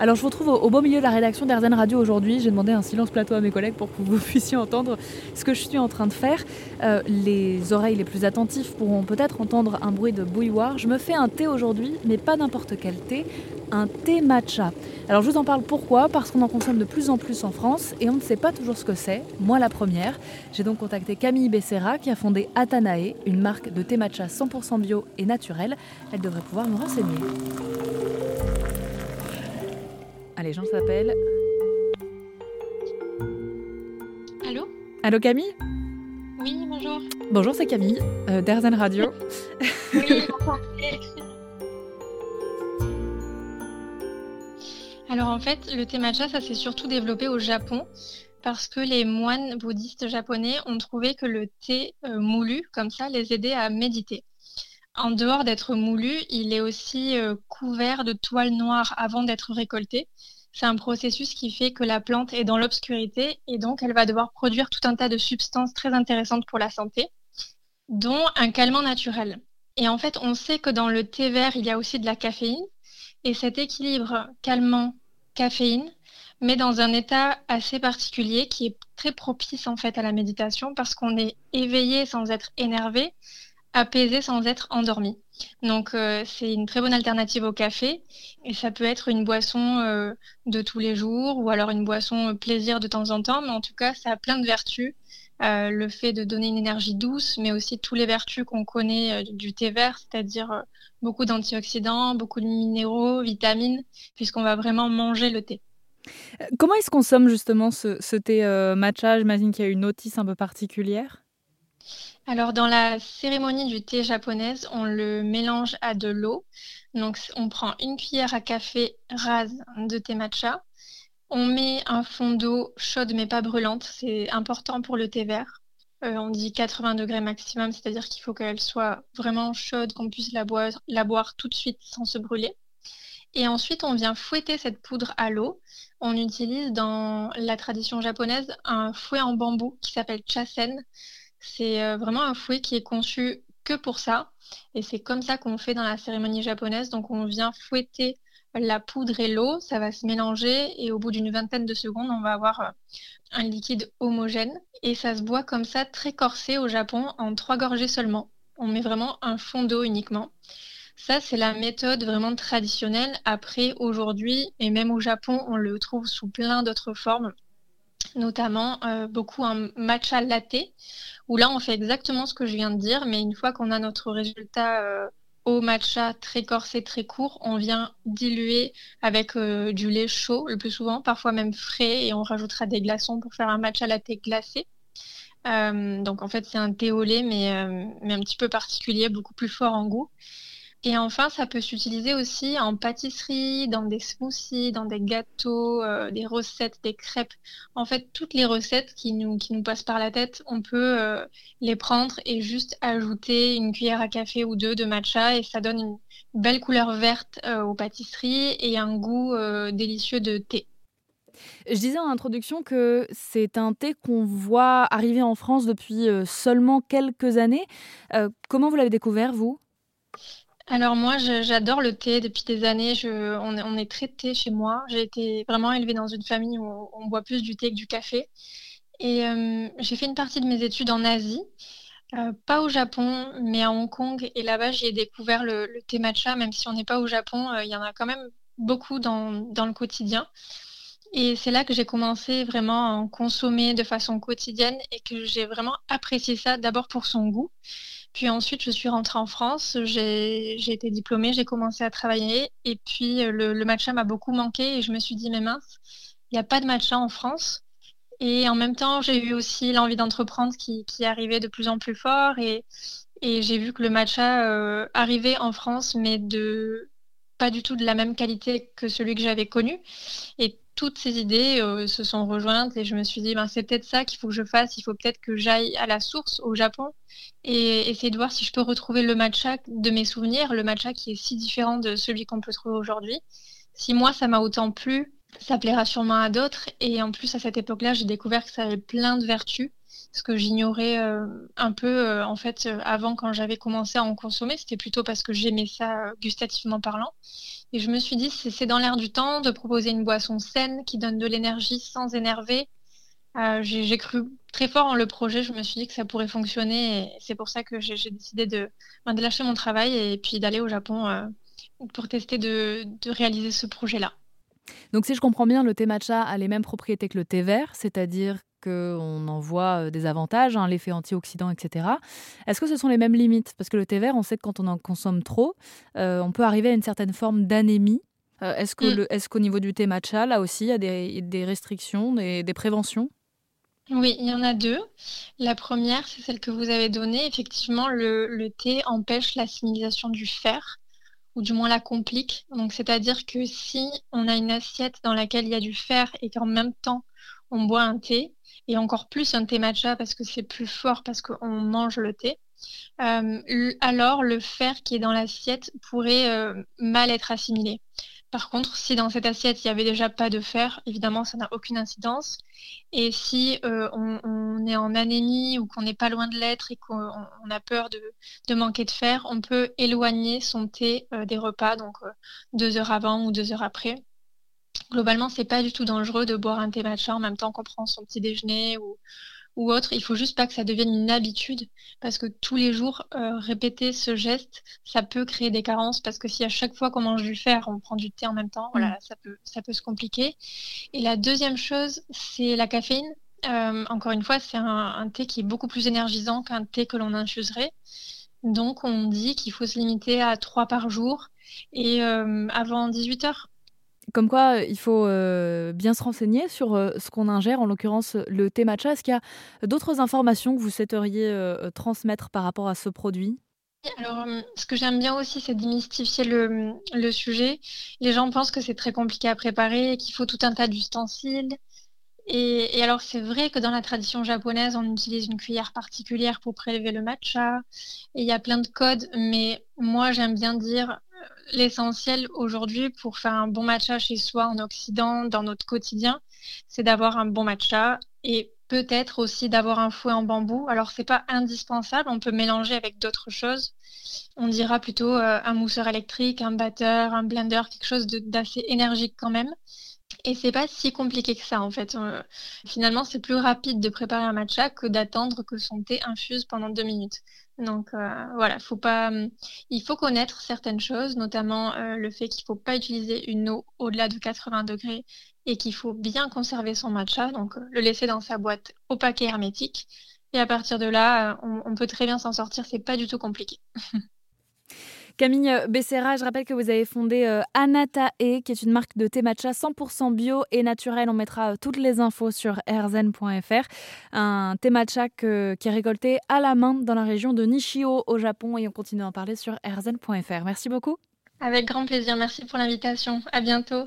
Alors je vous retrouve au, beau milieu de la rédaction d'Airzen Radio aujourd'hui. J'ai demandé un silence plateau à mes collègues pour que vous puissiez entendre ce que je suis en train de faire. Euh, les oreilles les plus attentives pourront peut-être entendre un bruit de bouilloire. Je me fais un thé aujourd'hui, mais pas n'importe quel thé, un thé matcha. Alors je vous en parle pourquoi? Parce qu'on en consomme de plus en plus en France et on ne sait pas toujours ce que c'est. Moi la première. J'ai donc contacté Camille Becerra qui a fondé Atanae, une marque de thé matcha 100% bio et naturel. Elle devrait pouvoir nous renseigner. Allez, Jean s'appelle. Allô? Allô Camille? Oui, bonjour. Bonjour, c'est Camille, euh, d'Airzen Radio. oui, Alors en fait, le thé matcha, ça s'est surtout développé au Japon parce que les moines bouddhistes japonais ont trouvé que le thé euh, moulu, comme ça, les aidait à méditer. En dehors d'être moulu, il est aussi euh, couvert de toile noire avant d'être récolté. C'est un processus qui fait que la plante est dans l'obscurité et donc elle va devoir produire tout un tas de substances très intéressantes pour la santé, dont un calmant naturel. Et en fait, on sait que dans le thé vert, il y a aussi de la caféine. Et cet équilibre calmant-caféine met dans un état assez particulier qui est très propice en fait à la méditation parce qu'on est éveillé sans être énervé apaisé sans être endormi. Donc euh, c'est une très bonne alternative au café et ça peut être une boisson euh, de tous les jours ou alors une boisson euh, plaisir de temps en temps, mais en tout cas ça a plein de vertus. le fait de donner une énergie douce, mais aussi tous les vertus qu'on connaît du thé vert, c'est-à-dire beaucoup d'antioxydants, beaucoup de minéraux, vitamines, puisqu'on va vraiment manger le thé. Comment est-ce qu'on consomme justement ce, ce thé matcha? J'imagine qu'il y a une notice un peu particulière. Alors, dans la cérémonie du thé japonaise, on le mélange à de l'eau. Donc, on prend une cuillère à café rase de thé matcha. On met un fond d'eau chaude mais pas brûlante. C'est important pour le thé vert. Euh, on dit 80 degrés maximum, c'est-à-dire qu'il faut qu'elle soit vraiment chaude, qu'on puisse boire, la boire tout de suite sans se brûler. Et ensuite, on vient fouetter cette poudre à l'eau. On utilise dans la tradition japonaise un fouet en bambou qui s'appelle chasen. C'est euh, vraiment un fouet qui est conçu que pour ça. Et c'est comme ça qu'on fait dans la cérémonie japonaise. Donc on vient fouetter la poudre et l'eau, ça va se mélanger et au bout d'une vingtaine de secondes, on va avoir euh, un liquide homogène. Et ça se boit comme ça, très corsé au Japon, en trois gorgées seulement. On met vraiment un fond d'eau uniquement. Ça, c'est la méthode vraiment traditionnelle. Après, aujourd'hui, et même au Japon, on le trouve sous plein d'autres formes notamment euh, beaucoup un matcha latte, où là on fait exactement ce que je viens de dire, mais une fois qu'on a notre résultat euh, au matcha très corsé, très court, on vient diluer avec euh, du lait chaud le plus souvent, parfois même frais, et on rajoutera des glaçons pour faire un matcha latte glacé. donc en fait c'est un thé au lait, mais, mais un petit peu particulier, beaucoup plus fort en goût. Et enfin, ça peut s'utiliser aussi en pâtisserie, dans des smoothies, dans des gâteaux, euh, des recettes, des crêpes. En fait, toutes les recettes qui nous, qui nous passent par la tête, on peut euh, les prendre et juste ajouter une cuillère à café ou deux de matcha et ça donne une belle couleur verte euh, aux pâtisseries et un goût délicieux de thé. Je disais en introduction que c'est un thé qu'on voit arriver en France depuis seulement quelques années. comment vous l'avez découvert, vous? Alors moi, j'adore le thé depuis des années. on, est, très thé chez moi. J'ai été vraiment élevée dans une famille où on, boit plus du thé que du café. Et euh, j'ai fait une partie de mes études en Asie, euh, pas au Japon, mais à Hong Kong. Et là-bas, j'ai découvert le, thé matcha, même si on n'est pas au Japon, euh, il y en a quand même beaucoup dans, dans le quotidien. Et c'est là que j'ai commencé vraiment à en consommer de façon quotidienne et que j'ai vraiment apprécié ça d'abord pour son goût. Puis ensuite, je suis rentrée en France, j'ai été diplômée, j'ai commencé à travailler. Et puis, euh, le, matcha m'a beaucoup manqué et je me suis dit, mais mince, il n'y a pas de matcha en France. Et en même temps, j'ai eu aussi l'envie d'entreprendre qui, qui, arrivait de plus en plus fort. Et, et j'ai vu que le matcha euh, arrivait en France, mais de pas du tout de la même qualité que celui que j'avais connu. Et toutes ces idées euh, se sont rejointes et je me suis dit, ben, c'est peut-être ça qu'il faut que je fasse. Il faut peut-être que j'aille à la source au Japon et essayer de voir si je peux retrouver le matcha de mes souvenirs, le matcha qui est si différent de celui qu'on peut trouver aujourd'hui. Si moi, ça m'a autant plu, ça plaira sûrement à d'autres. Et en plus, à cette époque-là, j'ai découvert que ça avait plein de vertus. Ce que j'ignorais un peu en fait avant quand j'avais commencé à en consommer. C'était plutôt parce que j'aimais ça gustativement parlant. Et je me suis dit, c'est dans l'air du temps de proposer une boisson saine qui donne de l'énergie sans énerver. j'ai cru très fort en le projet. Je me suis dit que ça pourrait fonctionner. C'est pour ça que j'ai décidé de, ben, de, lâcher mon travail et puis d'aller au Japon pour tester de, de réaliser ce projet-là. Donc si je comprends bien, le thé matcha a les mêmes propriétés que le thé vert, c'est-à-dire qu'on en voit euh, des avantages, hein, l'effet antioxydant, etc. Est-ce que ce sont les mêmes limites? Parce que le thé vert, on sait que quand on en consomme trop, euh, on peut arriver à une certaine forme d'anémie. Euh, est-ce, mm. qu'au niveau du thé matcha, là aussi, il y a des, restrictions, des, préventions? Oui, il y en a deux. La première, c'est celle que vous avez donnée. Effectivement, le thé empêche l'assimilation du fer ou du moins la complique. Donc, c'est-à-dire que si on a une assiette dans laquelle il y a du fer et qu'en même temps on boit un thé, et encore plus un thé matcha parce que c'est plus fort parce qu'on mange le thé, euh, alors le fer qui est dans l'assiette pourrait euh, mal être assimilé. Par contre, si dans cette assiette, il n'y avait déjà pas de fer, évidemment, ça n'a aucune incidence. Et si euh, on, est en anémie ou qu'on n'est pas loin de l'être et qu'on a peur de, manquer de fer, on peut éloigner son thé des repas, donc deux heures avant ou deux heures après. Globalement, c'est pas du tout dangereux de boire un thé matcha en même temps qu'on prend son petit déjeuner ou, ou autre. Il faut juste pas que ça devienne une habitude parce que tous les jours, euh, répéter ce geste, ça peut créer des carences parce que si à chaque fois qu'on mange du fer, on prend du thé en même temps, voilà, mm. ça peut, ça peut se compliquer. Et la deuxième chose, c'est la caféine. Euh, encore une fois, c'est un, thé qui est beaucoup plus énergisant qu'un thé que l'on infuserait. Donc, on dit qu'il faut se limiter à trois par jour et euh, avant 18 heures. Comme quoi, il faut euh, bien se renseigner sur euh, ce qu'on ingère, en l'occurrence le thé matcha. Est-ce qu'il y a d'autres informations que vous souhaiteriez euh, transmettre par rapport à ce produit? Alors, ce que j'aime bien aussi, c'est démystifier le, le, sujet. Les gens pensent que c'est très compliqué à préparer qu'il faut tout un tas d'ustensiles. Et, et, alors, c'est vrai que dans la tradition japonaise, on utilise une cuillère particulière pour prélever le matcha. Et il y a plein de codes, mais moi, j'aime bien dire l'essentiel aujourd'hui pour faire un bon matcha chez soi en Occident, dans notre quotidien, c'est d'avoir un bon matcha et peut-être aussi d'avoir un fouet en bambou. Alors c'est pas indispensable, on peut mélanger avec d'autres choses. On dira plutôt euh, un mousseur électrique, un batteur, un blender, quelque chose d'assez énergique quand même. Et c'est pas si compliqué que ça en fait. Euh, finalement, c'est plus rapide de préparer un matcha que d'attendre que son thé infuse pendant deux minutes. Donc euh, voilà, faut pas, il faut connaître certaines choses, notamment euh, le fait qu'il faut pas utiliser une eau au-delà de 80 degrés et qu'il faut bien conserver son matcha, donc le laisser dans sa boîte opaque et hermétique. Et à partir de là, on, on peut très bien s'en sortir, c'est pas du tout compliqué. Camille Becerra, je rappelle que vous avez fondé euh, Anatae, qui est une marque de thé matcha 100% bio et naturel. On mettra euh, toutes les infos sur erzen.fr. Un thé matcha qui est récolté à la main dans la région de Nishio au Japon et on continue à en parler sur erzen.fr. Merci beaucoup. Avec grand plaisir. Merci pour l'invitation. À bientôt.